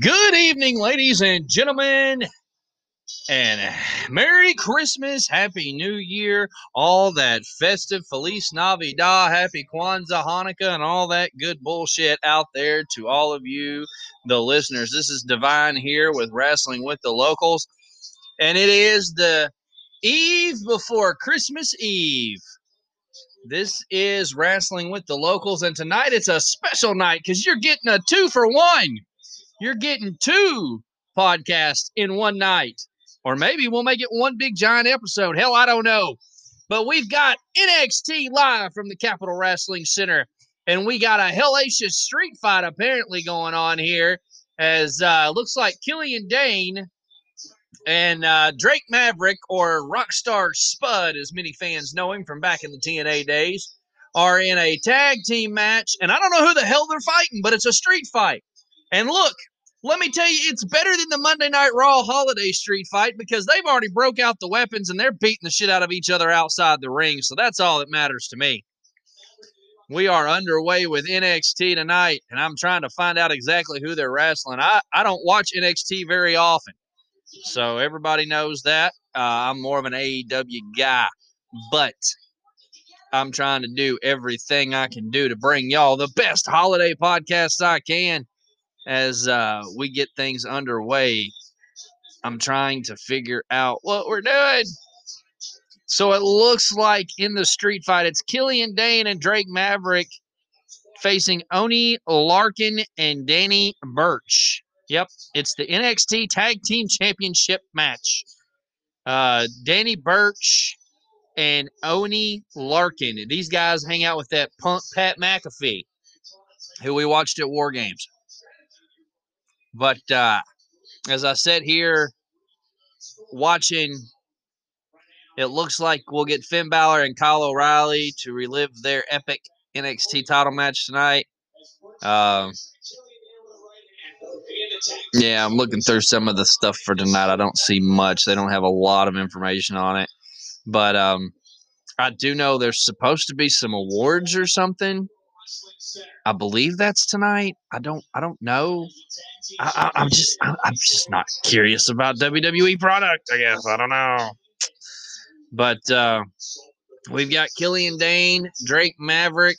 Good evening, ladies and gentlemen, and Merry Christmas, Happy New Year, all that festive Feliz Navidad, Happy Kwanzaa, Hanukkah, and all that good bullshit out there to all of you, the listeners. This is Divine here with Wrestling with the Locals, and it is the eve before Christmas Eve. This is Wrestling with the Locals, and tonight it's a special night because you're getting a two for one. You're getting two podcasts in one night. Or maybe we'll make it one big giant episode. Hell, I don't know. But we've got NXT live from the Capitol Wrestling Center. And we got a hellacious street fight apparently going on here. As uh, looks like Killian Dain and uh, Drake Maverick, or Rockstar Spud, as many fans know him from back in the TNA days, are in a tag team match. And I don't know who the hell they're fighting, but it's a street fight. And look, let me tell you, it's better than the Monday Night Raw holiday street fight because they've already broke out the weapons and they're beating the shit out of each other outside the ring. So that's all that matters to me. We are underway with NXT tonight, and I'm trying to find out exactly who they're wrestling. I, I don't watch NXT very often, so everybody knows that. Uh, I'm more of an AEW guy, but I'm trying to do everything I can do to bring y'all the best holiday podcasts I can as uh, we get things underway. I'm trying to figure out what we're doing. So it looks like in the street fight, it's Killian Dain and Drake Maverick facing Oney Lorcan and Danny Burch. Yep, it's the NXT Tag Team Championship match. Uh, Danny Burch and Oney Lorcan. These guys hang out with that punk Pat McAfee, who we watched at War Games. But uh, as I said here, watching, it looks like we'll get Finn Balor and Kyle O'Reilly to relive their epic NXT title match tonight. Um, yeah, I'm looking through some of the stuff for tonight. I don't see much. They don't have a lot of information on it, but um, I do know there's supposed to be some awards or something. I believe that's tonight. I don't. I don't know. I, am just. I, I'm just not curious about WWE product. I guess I don't know. But uh, we've got Killian Dain, Drake Maverick,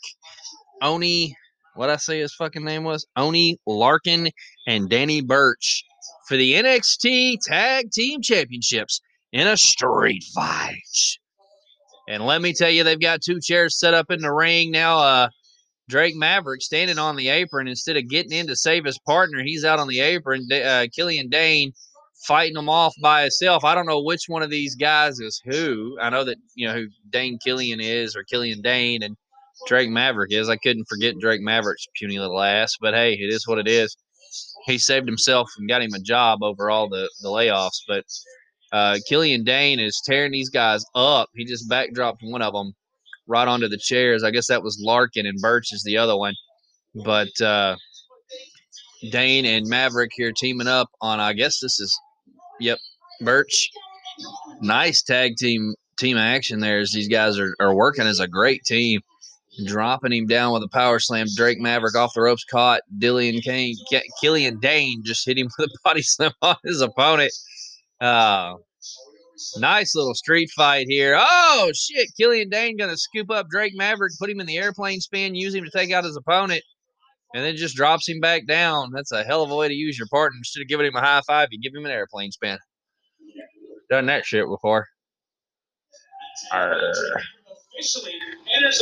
Oney. What I say his fucking name was Oney Lorcan and Danny Burch for the NXT Tag Team Championships in a street fight. And let me tell you, they've got two chairs set up in the ring now. Uh, Drake Maverick standing on the apron instead of getting in to save his partner. He's out on the apron. Uh, Killian Dain fighting him off by himself. I don't know which one of these guys is who. I know that you know who Dain Killian is or Killian Dain and Drake Maverick is. I couldn't forget Drake Maverick's puny little ass, but hey, it is what it is. He saved himself and got him a job over all the the layoffs. But uh, Killian Dain is tearing these guys up. He just backdropped one of them right onto the chairs. I guess that was Lorcan and Burch is the other one. But uh, Dain and Maverick here teaming up on, I guess this is, yep, Burch. Nice tag team team action there as these guys are, are working as a great team. Dropping him down with a power slam. Drake Maverick off the ropes caught. Dillian Kane, Killian Dain just hit him with a body slam on his opponent. Uh, Nice little street fight here. Oh shit! Killian Dain gonna scoop up Drake Maverick, put him in the airplane spin, use him to take out his opponent, and then just drops him back down. That's a hell of a way to use your partner. Instead of giving him a high five, you give him an airplane spin. Done that shit before. Arr.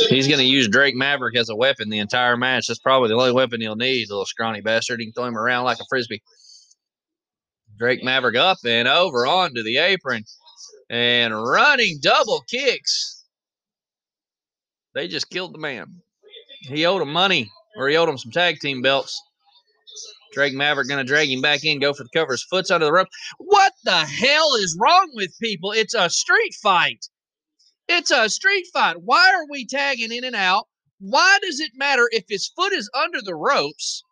He's going to use Drake Maverick as a weapon the entire match. That's probably the only weapon he'll need, little scrawny bastard. He can throw him around like a frisbee. Drake Maverick up and over onto the apron and running double kicks. They just killed the man. He owed him money, or he owed him some tag team belts. Drake Maverick gonna drag him back in, go for the cover. His foot's under the rope. What the hell is wrong with people? It's a street fight. It's a street fight. Why are we tagging in and out? Why does it matter if his foot is under the ropes?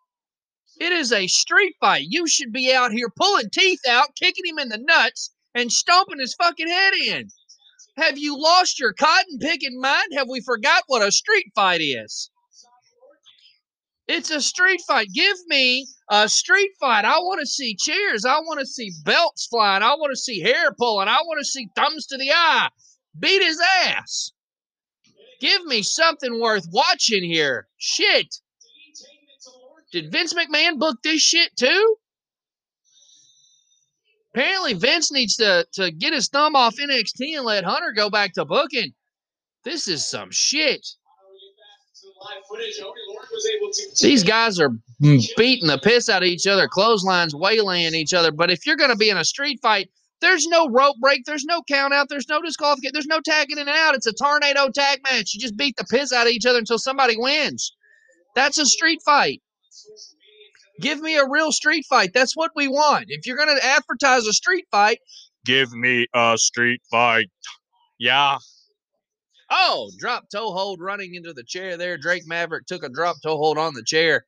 It is a street fight. You should be out here pulling teeth out, kicking him in the nuts, and stomping his fucking head in. Have you lost your cotton picking mind? Have we forgot what a street fight is? It's a street fight. Give me a street fight. I want to see cheers. I want to see belts flying. I want to see hair pulling. I want to see thumbs to the eye. Beat his ass. Give me something worth watching here. Shit. Did Vince McMahon book this shit too? Apparently, Vince needs to, to get his thumb off NXT and let Hunter go back to booking. This is some shit. These guys are beating the piss out of each other, clotheslines waylaying each other. But if you're going to be in a street fight, there's no rope break, there's no count out, there's no disqualification, there's no tagging in and out. It's a tornado tag match. You just beat the piss out of each other until somebody wins. That's a street fight. Give me a real street fight. That's what we want. If you're going to advertise a street fight, give me a street fight. Yeah. Oh, drop toe hold running into the chair there. Drake Maverick took a drop toe hold on the chair.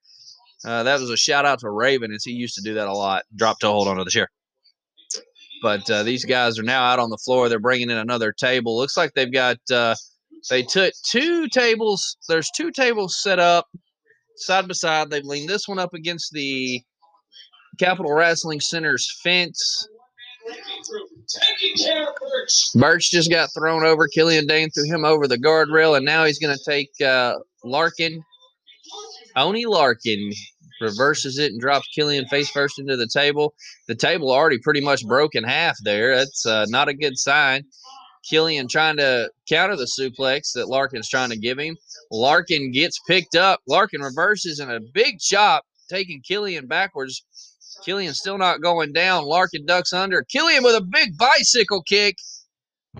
Uh, that was a shout out to Raven, as he used to do that a lot. Drop toe hold onto the chair. But uh, these guys are now out on the floor. They're bringing in another table. Looks like they've got. Uh, they took two tables. There's two tables set up side by side. They've leaned this one up against the Capitol Wrestling Center's fence. Burch just got thrown over. Killian Dain threw him over the guardrail, and now he's going to take uh, Lorcan. Oney Lorcan reverses it and drops Killian face first into the table. The table already pretty much broke in half there. That's uh, not a good sign. Killian trying to counter the suplex that Lorcan's trying to give him. Lorcan gets picked up. Lorcan reverses and a big chop, taking Killian backwards. Killian still not going down. Lorcan ducks under. Killian with a big bicycle kick.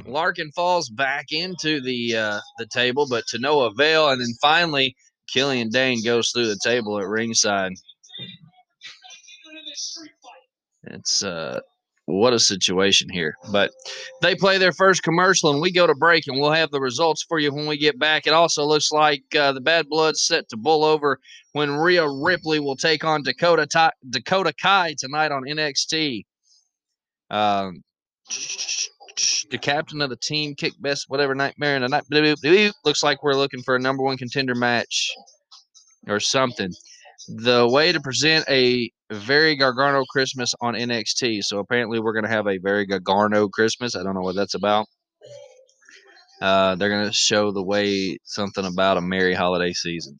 Lorcan falls back into the uh, the table, but to no avail. And then finally, Killian Dain goes through the table at ringside. It's uh, what a situation here. But they play their first commercial and we go to break and we'll have the results for you when we get back. It also looks like uh, the Bad Blood's set to bull over when Rhea Ripley will take on Dakota Dakota Kai tonight on NXT. Um, the captain of the team, kick best, whatever nightmare in the night. Looks like we're looking for a number one contender match or something. The way to present a very Gargano Christmas on NXT. So apparently we're going to have a very Gargano Christmas. I don't know what that's about. Uh, they're going to show the way something about a merry holiday season.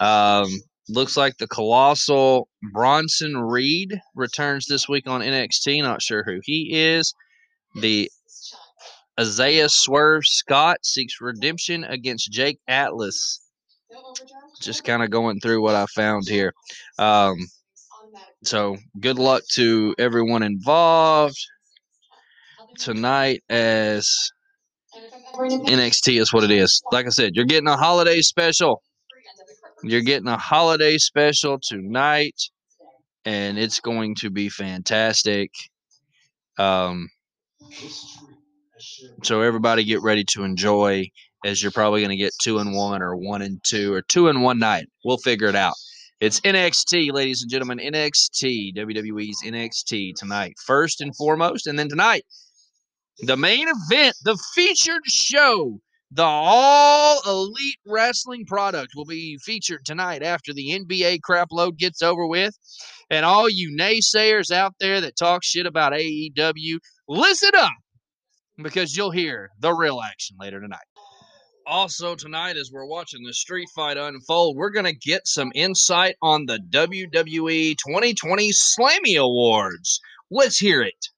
Um, looks like the colossal Bronson Reed returns this week on NXT. Not sure who he is. The Isaiah Swerve Scott seeks redemption against Jake Atlas. Just kind of going through what I found here. Um, so good luck to everyone involved tonight as NXT is what it is. Like I said, you're getting a holiday special. You're getting a holiday special tonight, and it's going to be fantastic. Um, so everybody get ready to enjoy as you're probably going to get two and one or one and two or two and one night. We'll figure it out. It's NXT, ladies and gentlemen. NXT, WWE's NXT tonight, first and foremost. And then tonight, the main event, the featured show, the all elite wrestling product will be featured tonight after the NBA crap load gets over with. And all you naysayers out there that talk shit about AEW, listen up because you'll hear the real action later tonight also tonight as we're watching the street fight unfold we're going to get some insight on the wwe 2020 slammy awards. Let's hear it.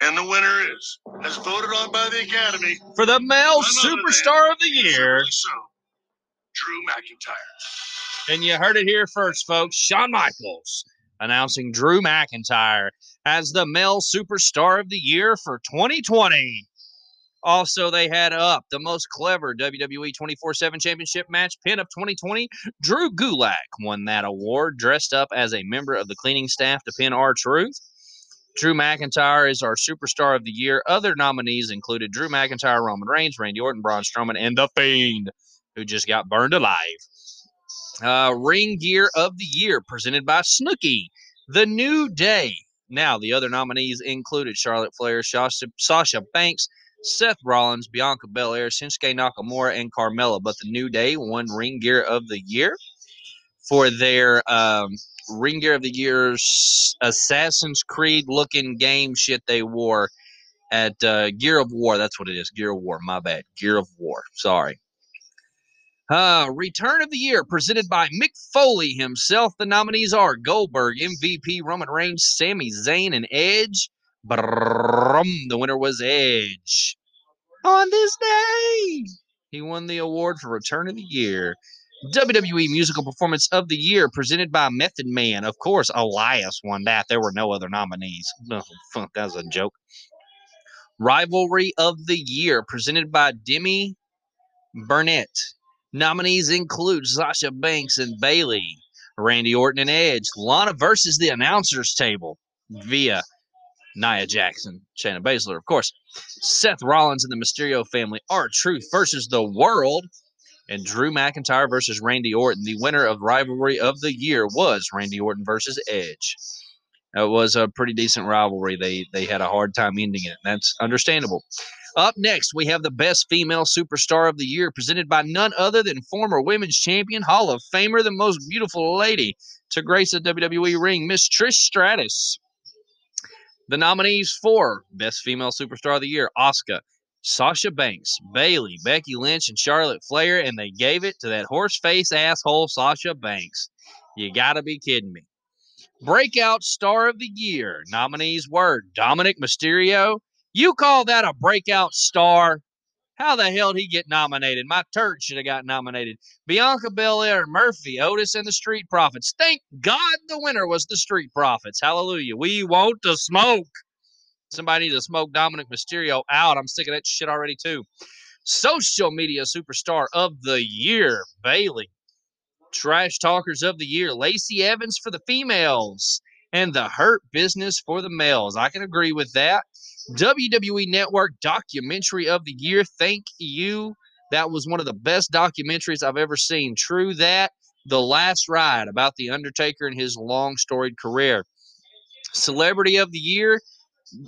And the winner is as voted on by the academy for the male superstar of the year. So, drew mcintyre. And you heard it here first folks. Shawn michaels announcing drew mcintyre as the male superstar of the year for 2020 also, they had up the most clever WWE 24 7 championship match pin of 2020. Drew Gulak won that award, dressed up as a member of the cleaning staff to pin R-Truth. Drew McIntyre is our superstar of the year. Other nominees included Drew McIntyre, Roman Reigns, Randy Orton, Braun Strowman, and The Fiend, who just got burned alive. Uh, ring gear of the year presented by Snooki. The New Day. Now, the other nominees included Charlotte Flair, Sasha, Sasha Banks, Seth Rollins, Bianca Belair, Shinsuke Nakamura, and Carmella. But the New Day won Ring Gear of the Year. for their um, ring gear of the year s- Assassin's Creed looking game shit they wore at uh, Gear of War. That's what it is. Gear of War. My bad. Gear of War. Sorry. Uh, Return of the Year presented by Mick Foley himself. The nominees are Goldberg, MVP, Roman Reigns, Sami Zayn, and Edge. Brum, the winner was Edge. On this day, he won the award for Return of the Year. WWE Musical Performance of the Year presented by Method Man. Of course, Elias won that. There were no other nominees. No, oh, fuck, that was a joke. Rivalry of the Year presented by Demi Burnett. Nominees include Sasha Banks and Bayley, Randy Orton and Edge, Lana versus the announcers table via Nia Jackson, Shayna Baszler, of course, Seth Rollins and the Mysterio family, R Truth versus the World, and Drew McIntyre versus Randy Orton. The winner of Rivalry of the Year was Randy Orton versus Edge. It was a pretty decent rivalry. They they had a hard time ending it. That's understandable. Up next, we have the best female superstar of the year, presented by none other than former women's champion, Hall of Famer, the most beautiful lady to grace the WWE ring, Miss Trish Stratus. The nominees for Best Female Superstar of the Year Oscar, Sasha Banks, Bayley, Becky Lynch, and Charlotte Flair, and they gave it to that horse face asshole Sasha Banks. You gotta be kidding me. Breakout Star of the Year nominees were Dominik Mysterio. You call that a breakout star? How the hell did he get nominated? My turd should have got nominated. Bianca Belair, Murphy, Otis, and the Street Profits. Thank God the winner was the Street Profits. Hallelujah. We want to smoke. Somebody need to smoke Dominik Mysterio out. I'm sick of that shit already, too. Social media superstar of the year, Bayley. Trash talkers of the year, Lacey Evans for the females, and the Hurt Business for the males. I can agree with that. WWE Network documentary of the year. Thank you. That was one of the best documentaries I've ever seen. True that. The Last Ride about The Undertaker and his long storied career. Celebrity of the year.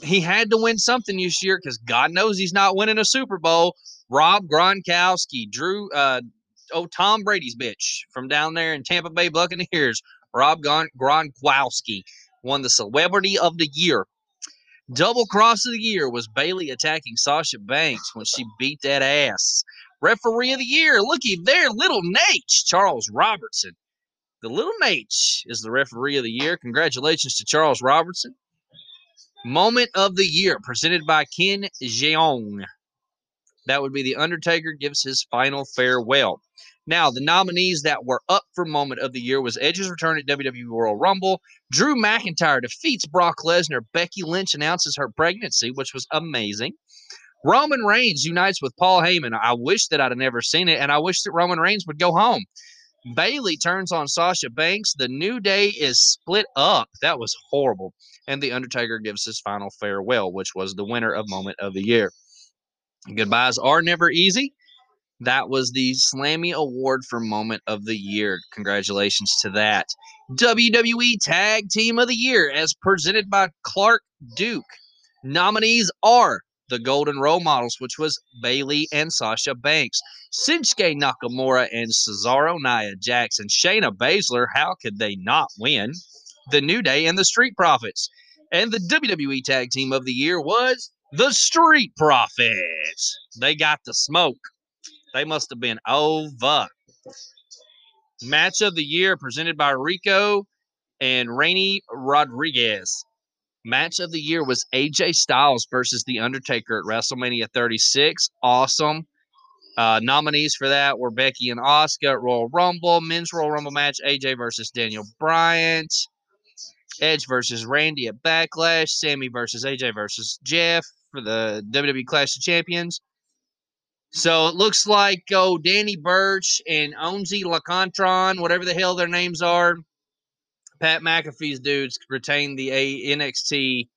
He had to win something this year because God knows he's not winning a Super Bowl. Rob Gronkowski, Drew, uh, oh, Tom Brady's bitch from down there in Tampa Bay Buccaneers. Rob Gron- Gronkowski won the Celebrity of the Year. Double cross of the year was Bayley attacking Sasha Banks when she beat that ass. Referee of the year, looky there, little Nate, Charles Robinson. The little Nate is the referee of the year. Congratulations to Charles Robinson. Moment of the year presented by Ken Jeong. That would be The Undertaker gives his final farewell. Now, the nominees that were up for Moment of the Year was Edge's return at WWE Royal Rumble. Drew McIntyre defeats Brock Lesnar. Becky Lynch announces her pregnancy, which was amazing. Roman Reigns unites with Paul Heyman. I wish that I'd have never seen it, and I wish that Roman Reigns would go home. Bayley turns on Sasha Banks. The New Day is split up. That was horrible. And The Undertaker gives his final farewell, which was the winner of Moment of the Year. Goodbyes are never easy. That was the Slammy Award for Moment of the Year. Congratulations to that. WWE Tag Team of the Year, as presented by Clark Duke. Nominees are the Golden Role Models, which was Bayley and Sasha Banks, Shinsuke Nakamura and Cesaro Nia Jackson, Shayna Baszler. How could they not win? The New Day and the Street Profits. And the WWE Tag Team of the Year was the Street Profits. They got the smoke. They must have been over. Match of the year presented by Rico and Raini Rodriguez. Match of the year was AJ Styles versus The Undertaker at WrestleMania 36. Awesome. Uh, nominees for that were Becky and Oscar at Royal Rumble, Men's Royal Rumble match, AJ versus Daniel Bryan, Edge versus Randy at Backlash, Sami versus AJ versus Jeff for the WWE Clash of Champions. So it looks like oh Danny Burch and Onzi Lacantron, whatever the hell their names are, Pat McAfee's dudes retain the A- NXT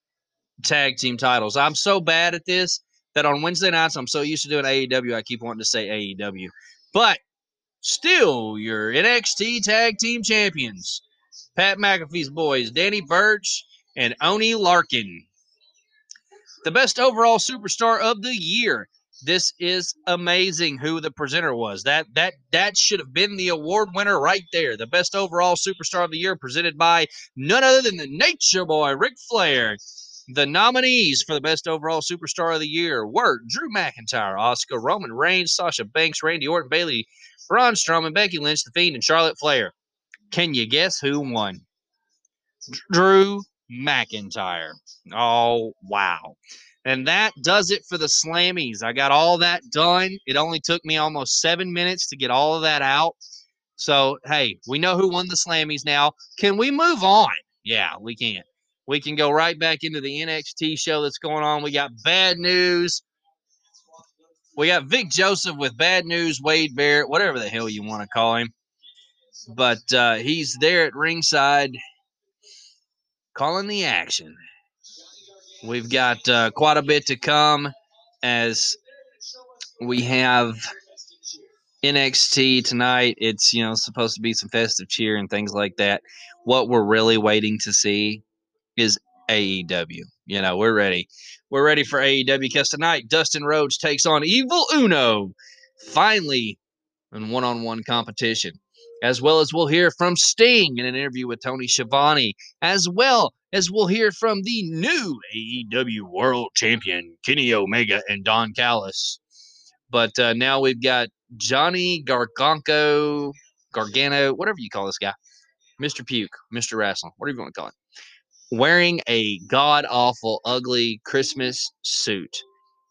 tag team titles. I'm so bad at this that on Wednesday nights I'm so used to doing AEW I keep wanting to say AEW. But still, your NXT tag team champions, Pat McAfee's boys, Danny Burch and Oney Lorcan. The best overall superstar of the year. This is amazing who the presenter was. That that that should have been the award winner right there. The best overall superstar of the year presented by none other than the Nature Boy, Ric Flair. The nominees for the best overall superstar of the year were Drew McIntyre, Oscar, Roman Reigns, Sasha Banks, Randy Orton, Bayley, Braun Strowman, Becky Lynch, The Fiend, and Charlotte Flair. Can you guess who won? Drew McIntyre. Oh, wow. And that does it for the Slammies. I got all that done. It only took me almost seven minutes to get all of that out. So, hey, we know who won the Slammies now. Can we move on? Yeah, we can. We can go right back into the NXT show that's going on. We got bad news. We got Vic Joseph with bad news, Wade Barrett, whatever the hell you want to call him. But uh, he's there at ringside calling the action. We've got uh, quite a bit to come as we have NXT tonight. It's, you know, supposed to be some festive cheer and things like that. What we're really waiting to see is AEW. You know, we're ready. We're ready for AEW because tonight Dustin Rhodes takes on Evil Uno. Finally, in one on one competition. As well as we'll hear from Sting in an interview with Tony Schiavone. As well as we'll hear from the new AEW World Champion, Kenny Omega and Don Callis. But uh, now we've got Johnny Garganco, Gargano, whatever you call this guy, Mr. Puke, Mr. Wrestling, whatever you want to call it wearing a god awful, ugly Christmas suit.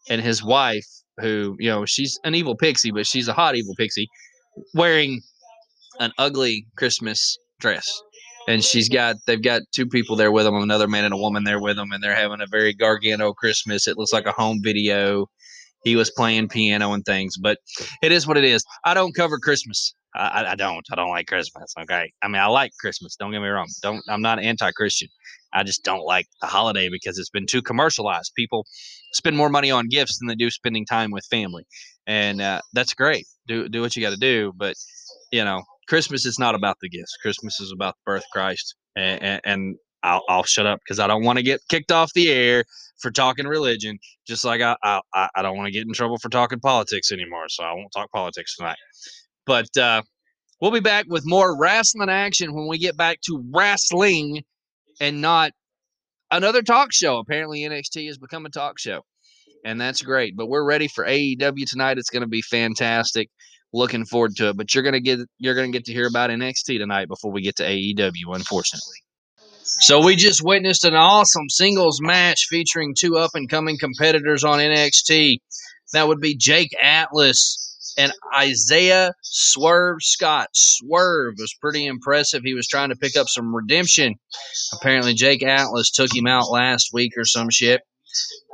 And his wife, who, you know, she's an evil pixie, but she's a hot evil pixie, wearing an ugly Christmas dress. And she's got, they've got two people there with them, another man and a woman there with them, and they're having a very Gargano Christmas. It looks like a home video. He was playing piano and things, but it is what it is. I don't cover Christmas. I, I don't. I don't like Christmas. Okay. I mean, I like Christmas. Don't get me wrong. Don't. I'm not anti-Christian. I just don't like the holiday because it's been too commercialized. People spend more money on gifts than they do spending time with family, and uh, that's great. Do do what you got to do, but you know, Christmas is not about the gifts. Christmas is about the birth of Christ, and, and, and I'll, I'll shut up because I don't want to get kicked off the air for talking religion. Just like I I, I don't want to get in trouble for talking politics anymore, so I won't talk politics tonight. But uh, we'll be back with more wrestling action when we get back to wrestling and not another talk show. Apparently, NXT has become a talk show, and that's great. But we're ready for AEW tonight. It's going to be fantastic. Looking forward to it. But you're gonna get you're gonna get to hear about NXT tonight before we get to AEW, unfortunately. So we just witnessed an awesome singles match featuring two up and coming competitors on NXT. That would be Jake Atlas and Isaiah Swerve Scott. Swerve was pretty impressive. He was trying to pick up some redemption. Apparently, Jake Atlas took him out last week or some shit.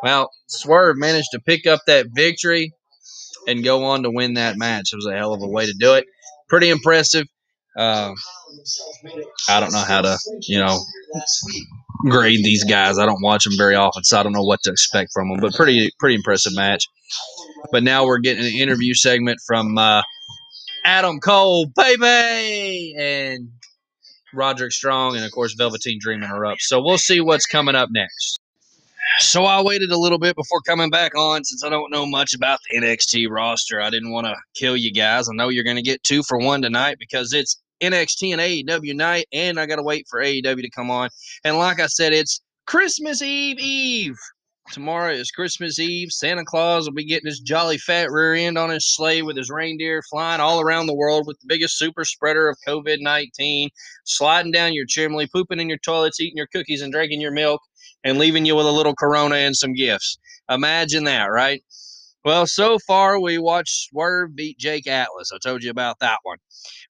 Well, Swerve managed to pick up that victory and go on to win that match. It was a hell of a way to do it. Pretty impressive. Uh, I don't know how to, you know, grade these guys. I don't watch them very often, so I don't know what to expect from them. But pretty, pretty impressive match. But now we're getting an interview segment from uh, Adam Cole, baby, and Roderick Strong, and of course Velveteen Dream up. So we'll see what's coming up next. So I waited a little bit before coming back on since I don't know much about the NXT roster. I didn't want to kill you guys. I know you're going to get two for one tonight because it's NXT and AEW night, and I got to wait for AEW to come on. And like I said, it's Christmas Eve Eve. Tomorrow is Christmas Eve. Santa Claus will be getting his jolly fat rear end on his sleigh with his reindeer flying all around the world with the biggest super spreader of COVID 19, sliding down your chimney, pooping in your toilets, eating your cookies, and drinking your milk, and leaving you with a little corona and some gifts. Imagine that, right? Well, so far we watched Swerve beat Jake Atlas. I told you about that one.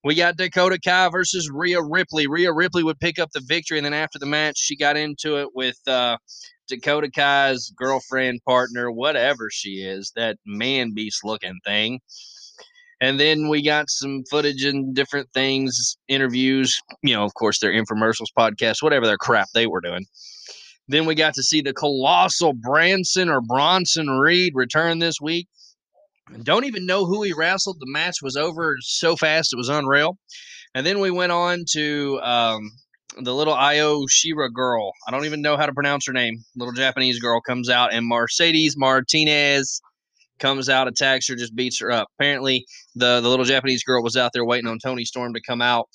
We got Dakota Kai versus Rhea Ripley. Rhea Ripley would pick up the victory, and then after the match, she got into it with uh, Dakota Kai's girlfriend, partner, whatever she is, that man beast looking thing. And then we got some footage and different things, interviews, you know, of course, their infomercials, podcasts, whatever their crap they were doing. Then we got to see the colossal Branson or Bronson Reed return this week. Don't even know who he wrestled. The match was over so fast it was unreal. And then we went on to um, the little Io Shirai girl. I don't even know how to pronounce her name. Little Japanese girl comes out, and Mercedes Martinez comes out, attacks her, just beats her up. Apparently, the the little Japanese girl was out there waiting on Toni Storm to come out.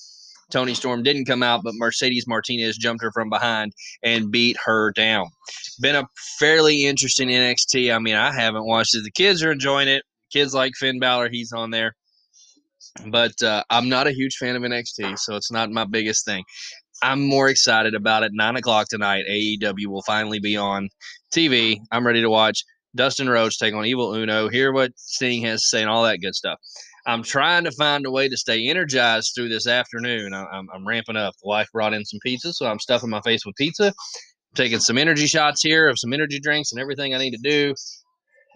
Toni Storm didn't come out, but Mercedes Martinez jumped her from behind and beat her down. Been a fairly interesting NXT. I mean, I haven't watched it. The kids are enjoying it. Kids like Finn Balor, he's on there. But uh, I'm not a huge fan of NXT, so it's not my biggest thing. I'm more excited about it. Nine o'clock tonight, AEW will finally be on TV. I'm ready to watch Dustin Rhodes take on Evil Uno, hear what Sting has to say, and all that good stuff. I'm trying to find a way to stay energized through this afternoon. I- I'm, I'm ramping up. The wife brought in some pizza, so I'm stuffing my face with pizza, taking some energy shots here of some energy drinks and everything I need to do.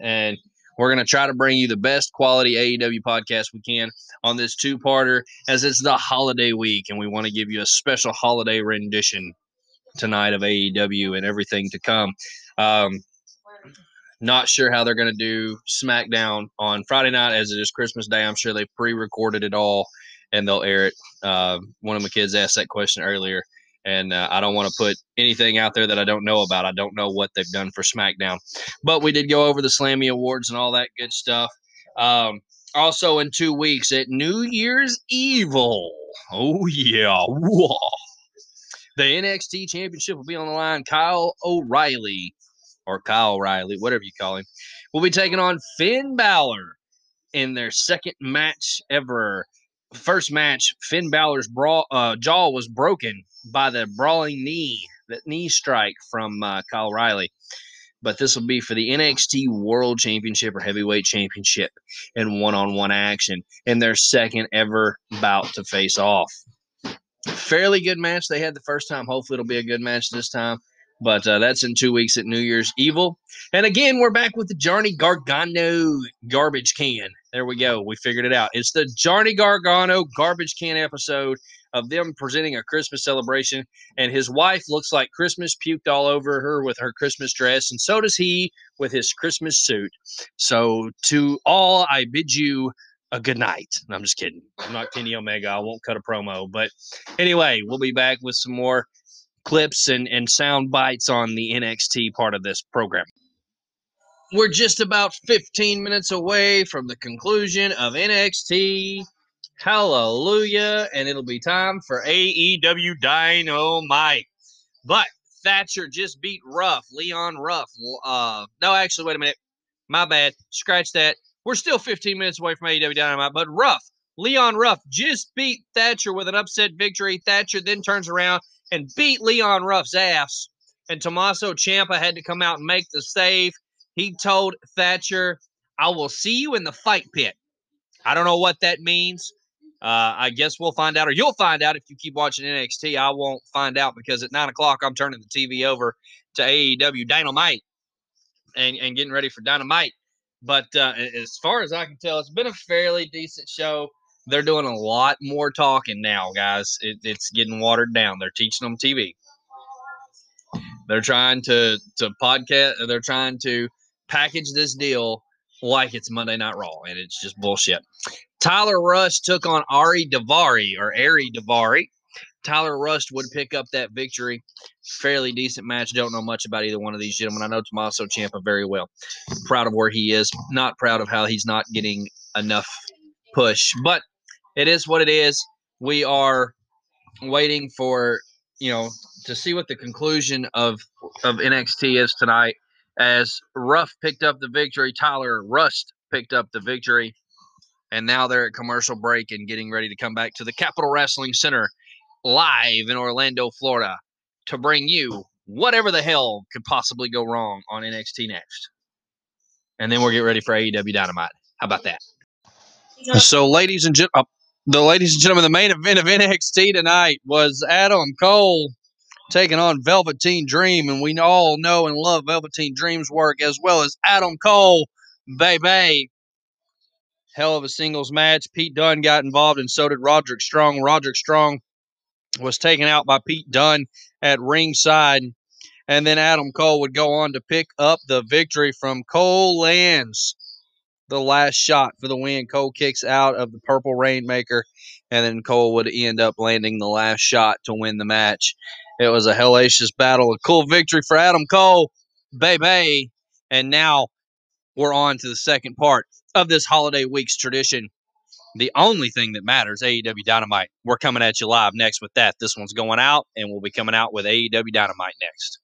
And we're going to try to bring you the best quality AEW podcast we can on this two parter as it's the holiday week and we want to give you a special holiday rendition tonight of AEW and everything to come. Um, not sure how they're going to do SmackDown on Friday night as it is Christmas Day. I'm sure they pre recorded it all and they'll air it. Uh, one of my kids asked that question earlier. And uh, I don't want to put anything out there that I don't know about. I don't know what they've done for SmackDown. But we did go over the Slammy Awards and all that good stuff. Um, also, in two weeks at New Year's Evil. Oh, yeah. Whoa. The NXT Championship will be on the line. Kyle O'Reilly, or Kyle O'Reilly, whatever you call him, will be taking on Finn Balor in their second match ever. First match, Finn Balor's uh, jaw was broken by the brawling knee, that knee strike from uh, Kyle O'Reilly. But this will be for the NXT World Championship or Heavyweight Championship in one on one action in their second ever bout to face off. Fairly good match they had the first time. Hopefully, it'll be a good match this time. But uh, that's in two weeks at New Year's Evil. And again, we're back with the Johnny Gargano garbage can. There we go. We figured it out. It's the Johnny Gargano garbage can episode of them presenting a Christmas celebration. And his wife looks like Christmas puked all over her with her Christmas dress. And so does he with his Christmas suit. So to all, I bid you a good night. I'm just kidding. I'm not Kenny Omega. I won't cut a promo. But anyway, we'll be back with some more clips and, and sound bites on the NXT part of this program. We're just about 15 minutes away from the conclusion of NXT. Hallelujah. And it'll be time for AEW Dynamite. But Thatcher just beat Ruff, Leon Ruff. Uh, no, actually, wait a minute. My bad. Scratch that. We're still 15 minutes away from AEW Dynamite, but Ruff, Leon Ruff just beat Thatcher with an upset victory. Thatcher then turns around and beat Leon Ruff's ass. And Tommaso Ciampa had to come out and make the save. He told Thatcher, I will see you in the fight pit. I don't know what that means. Uh, I guess we'll find out, or you'll find out if you keep watching NXT. I won't find out because at nine o'clock I'm turning the TV over to AEW Dynamite and, and getting ready for Dynamite. But uh, as far as I can tell, it's been a fairly decent show. They're doing a lot more talking now, guys. It, it's getting watered down. They're teaching them TV. They're trying to to podcast. They're trying to package this deal like it's Monday Night Raw, and it's just bullshit. Tyler Rust took on Ari Daivari or Ari Daivari. Tyler Rust would pick up that victory. Fairly decent match. Don't know much about either one of these gentlemen. I know Tommaso Ciampa very well. Proud of where he is. Not proud of how he's not getting enough push, but it is what it is. We are waiting for you know to see what the conclusion of of NXT is tonight. As Ruff picked up the victory, Tyler Rust picked up the victory, and now they're at commercial break and getting ready to come back to the Capitol Wrestling Center live in Orlando, Florida, to bring you whatever the hell could possibly go wrong on NXT next. And then we'll get ready for AEW Dynamite. How about that? So, ladies and gentlemen, oh, the ladies and gentlemen, the main event of NXT tonight was Adam Cole taking on Velveteen Dream, and we all know and love Velveteen Dream's work as well as Adam Cole, baby. Hell of a singles match. Pete Dunne got involved, and so did Roderick Strong. Roderick Strong was taken out by Pete Dunne at ringside, and then Adam Cole would go on to pick up the victory from Cole Lands the last shot for the win. Cole kicks out of the purple rainmaker, and then Cole would end up landing the last shot to win the match. It was a hellacious battle, a cool victory for Adam Cole, baby. And now we're on to the second part of this holiday week's tradition. The only thing that matters, AEW Dynamite. We're coming at you live next with that. This one's going out, and we'll be coming out with AEW Dynamite next.